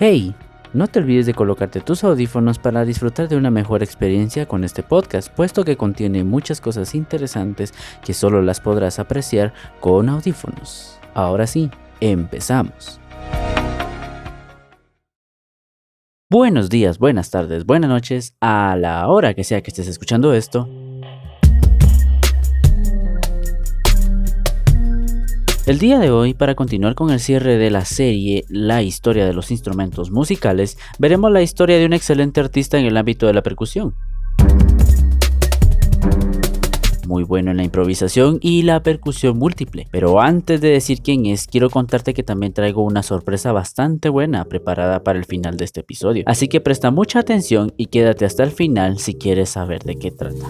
Hey, no te olvides de colocarte tus audífonos para disfrutar de una mejor experiencia con este podcast, puesto que contiene muchas cosas interesantes que solo las podrás apreciar con audífonos. Ahora sí, empezamos. Buenos días, buenas tardes, buenas noches, a la hora que sea que estés escuchando esto. El día de hoy, para continuar con el cierre de la serie La historia de los instrumentos musicales, veremos la historia de un excelente artista en el ámbito de la percusión. Muy bueno en la improvisación y la percusión múltiple. Pero antes de decir quién es, quiero contarte que también traigo una sorpresa bastante buena preparada para el final de este episodio. Así que presta mucha atención y quédate hasta el final si quieres saber de qué trata.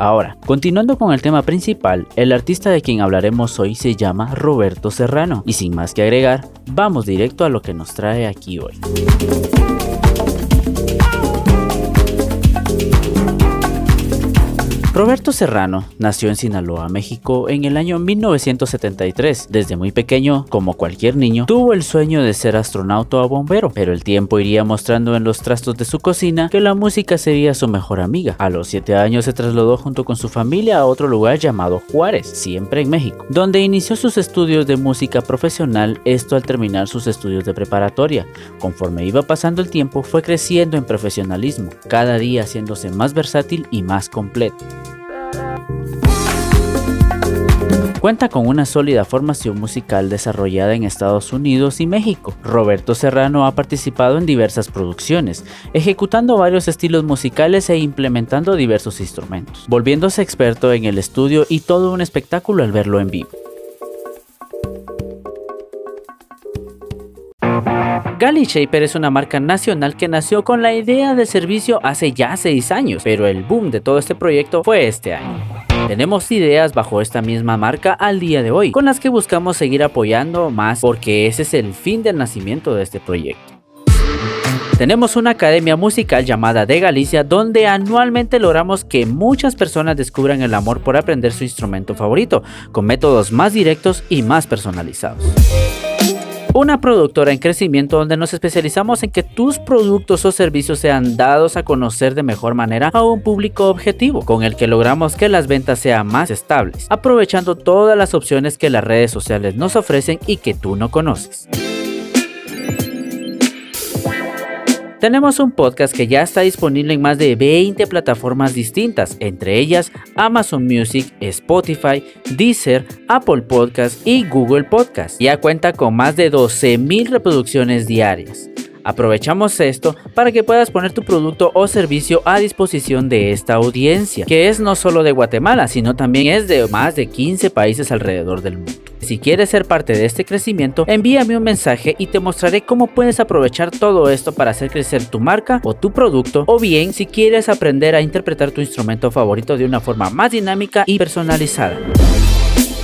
Ahora, continuando con el tema principal, el artista de quien hablaremos hoy se llama Roberto Serrano, y sin más que agregar, vamos directo a lo que nos trae aquí hoy. Roberto Serrano nació en Sinaloa, México, en el año 1973. Desde muy pequeño, como cualquier niño, tuvo el sueño de ser astronauta o bombero, pero el tiempo iría mostrando en los trastos de su cocina que la música sería su mejor amiga. A los 7 años se trasladó junto con su familia a otro lugar llamado Juárez, siempre en México, donde inició sus estudios de música profesional, esto al terminar sus estudios de preparatoria. Conforme iba pasando el tiempo, fue creciendo en profesionalismo, cada día haciéndose más versátil y más completo. Cuenta con una sólida formación musical desarrollada en Estados Unidos y México. Roberto Serrano ha participado en diversas producciones, ejecutando varios estilos musicales e implementando diversos instrumentos, volviéndose experto en el estudio y todo un espectáculo al verlo en vivo. Galley Shaper es una marca nacional que nació con la idea de servicio hace ya 6 años, pero el boom de todo este proyecto fue este año. Tenemos ideas bajo esta misma marca al día de hoy, con las que buscamos seguir apoyando más porque ese es el fin del nacimiento de este proyecto. Tenemos una academia musical llamada De Galicia donde anualmente logramos que muchas personas descubran el amor por aprender su instrumento favorito, con métodos más directos y más personalizados una productora en crecimiento donde nos especializamos en que tus productos o servicios sean dados a conocer de mejor manera a un público objetivo, con el que logramos que las ventas sean más estables, aprovechando todas las opciones que las redes sociales nos ofrecen y que tú no conoces. Tenemos un podcast que ya está disponible en más de 20 plataformas distintas, entre ellas Amazon Music, Spotify, Deezer, Apple Podcast y Google Podcast. Ya cuenta con más de 12.000 reproducciones diarias. Aprovechamos esto para que puedas poner tu producto o servicio a disposición de esta audiencia, que es no solo de Guatemala, sino también es de más de 15 países alrededor del mundo. Si quieres ser parte de este crecimiento, envíame un mensaje y te mostraré cómo puedes aprovechar todo esto para hacer crecer tu marca o tu producto, o bien si quieres aprender a interpretar tu instrumento favorito de una forma más dinámica y personalizada.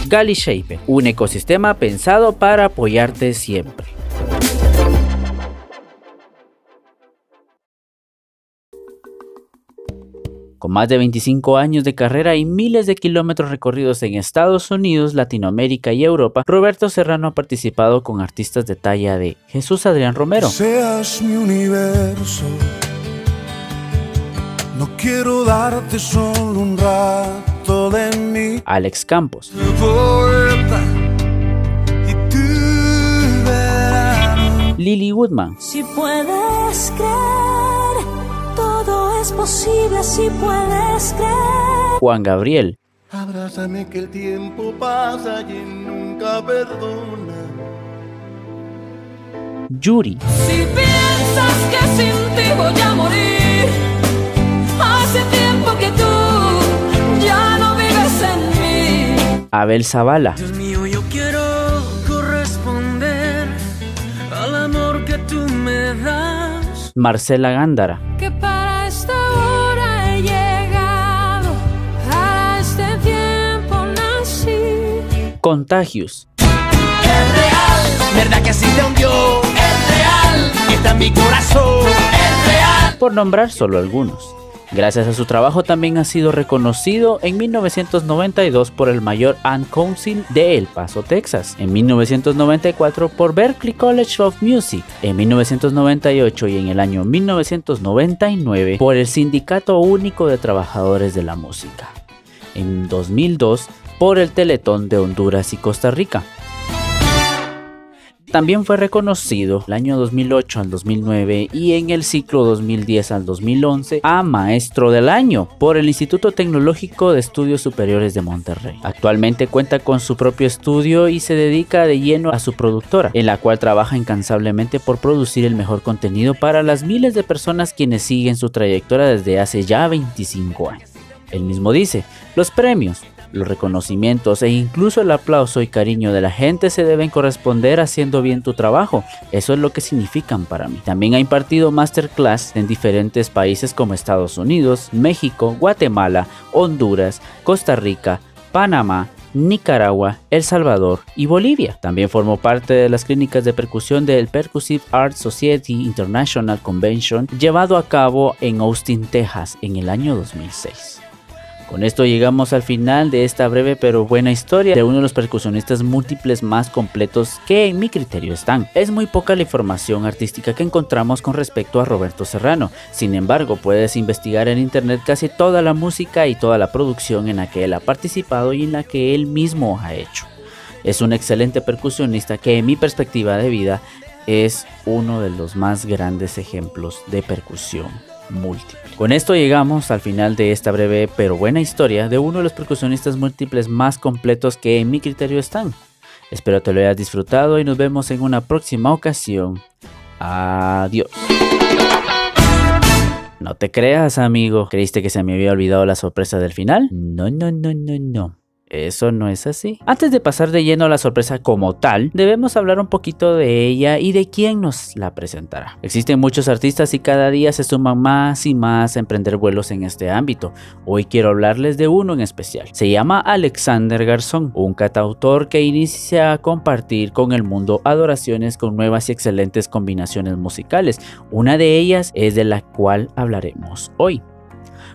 Galley Shaper, un ecosistema pensado para apoyarte siempre. Con más de 25 años de carrera y miles de kilómetros recorridos en Estados Unidos, Latinoamérica y Europa, Roberto Serrano ha participado con artistas de talla de Jesús Adrián Romero. Seas mi universo. No quiero darte solo un rato de mí. Alex Campos. Lily Woodman. Si puedes creer es posible si puedes creer. Juan Gabriel. Abrázame que el tiempo pasa y nunca perdona. Yuri. Si piensas que sin ti voy a morir, hace tiempo que tú ya no vives en mí. Abel Zavala. Dios mío, yo quiero corresponder al amor que tú me das. Marcela Gándara. Que para Contagios. Es real, verdad que así te hundió. Es real, está en mi corazón. Es real. Por nombrar solo algunos. Gracias a su trabajo también ha sido reconocido en 1992 por el Mayor Ant Council de El Paso, Texas, en 1994 por Berklee College of Music, en 1998 y en el año 1999 por el Sindicato Único de Trabajadores de la Música, en 2002 por el Teletón de Honduras y Costa Rica. También fue reconocido el año 2008 al 2009 y en el ciclo 2010 al 2011 a Maestro del Año por el Instituto Tecnológico de Estudios Superiores de Monterrey. Actualmente cuenta con su propio estudio y se dedica de lleno a su productora, en la cual trabaja incansablemente por producir el mejor contenido para las miles de personas quienes siguen su trayectoria desde hace ya 25 años. Él mismo dice, los premios, los reconocimientos e incluso el aplauso y cariño de la gente se deben corresponder haciendo bien tu trabajo. Eso es lo que significan para mí. También ha impartido masterclass en diferentes países como Estados Unidos, México, Guatemala, Honduras, Costa Rica, Panamá, Nicaragua, El Salvador y Bolivia. También formó parte de las clínicas de percusión del Percussive Art Society International Convention llevado a cabo en Austin, Texas en el año 2006. Con esto llegamos al final de esta breve pero buena historia de uno de los percusionistas múltiples más completos que en mi criterio están. Es muy poca la información artística que encontramos con respecto a Roberto Serrano, sin embargo puedes investigar en internet casi toda la música y toda la producción en la que él ha participado y en la que él mismo ha hecho. Es un excelente percusionista que en mi perspectiva de vida es uno de los más grandes ejemplos de percusión múltiple. Con esto llegamos al final de esta breve pero buena historia de uno de los percusionistas múltiples más completos que en mi criterio están. Espero te lo hayas disfrutado y nos vemos en una próxima ocasión. Adiós. No te creas, amigo. ¿Creíste que se me había olvidado la sorpresa del final? No, no, no, no, no. Eso no es así. Antes de pasar de lleno a la sorpresa como tal, debemos hablar un poquito de ella y de quién nos la presentará. Existen muchos artistas y cada día se suman más y más a emprender vuelos en este ámbito. Hoy quiero hablarles de uno en especial. Se llama Alexander Garzón, un catautor que inicia a compartir con el mundo adoraciones con nuevas y excelentes combinaciones musicales. Una de ellas es de la cual hablaremos hoy.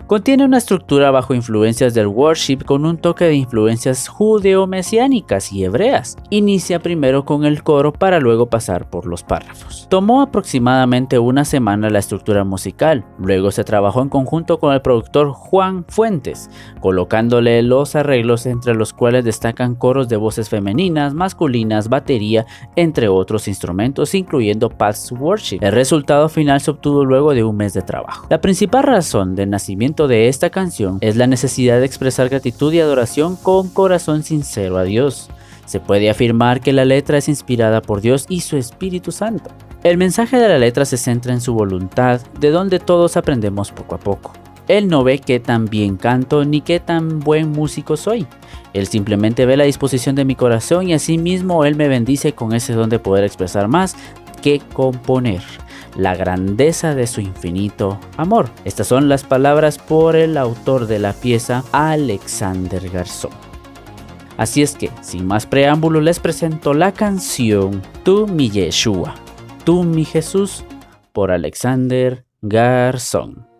Contiene una estructura bajo influencias del worship con un toque de influencias judeo-mesiánicas y hebreas. Inicia primero con el coro para luego pasar por los párrafos. Tomó aproximadamente una semana la estructura musical, luego se trabajó en conjunto con el productor Juan Fuentes, colocándole los arreglos entre los cuales destacan coros de voces femeninas, masculinas, batería, entre otros instrumentos, incluyendo Paths Worship. El resultado final se obtuvo luego de un mes de trabajo. La principal razón del nacimiento de esta canción es la necesidad de expresar gratitud y adoración con corazón sincero a Dios. Se puede afirmar que la letra es inspirada por Dios y su Espíritu Santo. El mensaje de la letra se centra en su voluntad, de donde todos aprendemos poco a poco. Él no ve qué tan bien canto ni qué tan buen músico soy. Él simplemente ve la disposición de mi corazón y asimismo Él me bendice con ese don de poder expresar más que componer la grandeza de su infinito amor. Estas son las palabras por el autor de la pieza, Alexander Garzón. Así es que, sin más preámbulo, les presento la canción Tú mi Yeshua, Tú mi Jesús, por Alexander Garzón.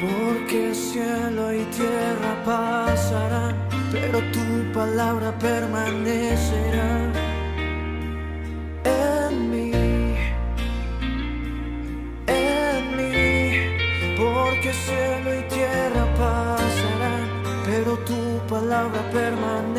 Porque cielo y tierra pasarán, pero tu palabra permanecerá en mí, en mí. Porque cielo y tierra pasarán, pero tu palabra permanecerá.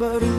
but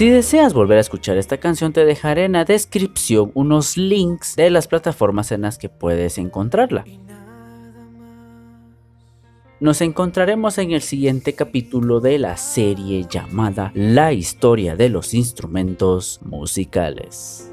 Si deseas volver a escuchar esta canción te dejaré en la descripción unos links de las plataformas en las que puedes encontrarla. Nos encontraremos en el siguiente capítulo de la serie llamada La historia de los instrumentos musicales.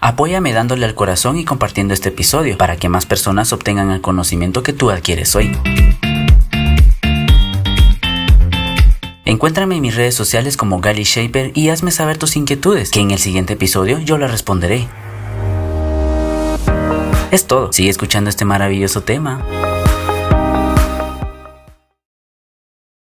Apóyame dándole al corazón y compartiendo este episodio para que más personas obtengan el conocimiento que tú adquieres hoy. Encuéntrame en mis redes sociales como Gali Shaper y hazme saber tus inquietudes, que en el siguiente episodio yo las responderé. Es todo, sigue escuchando este maravilloso tema.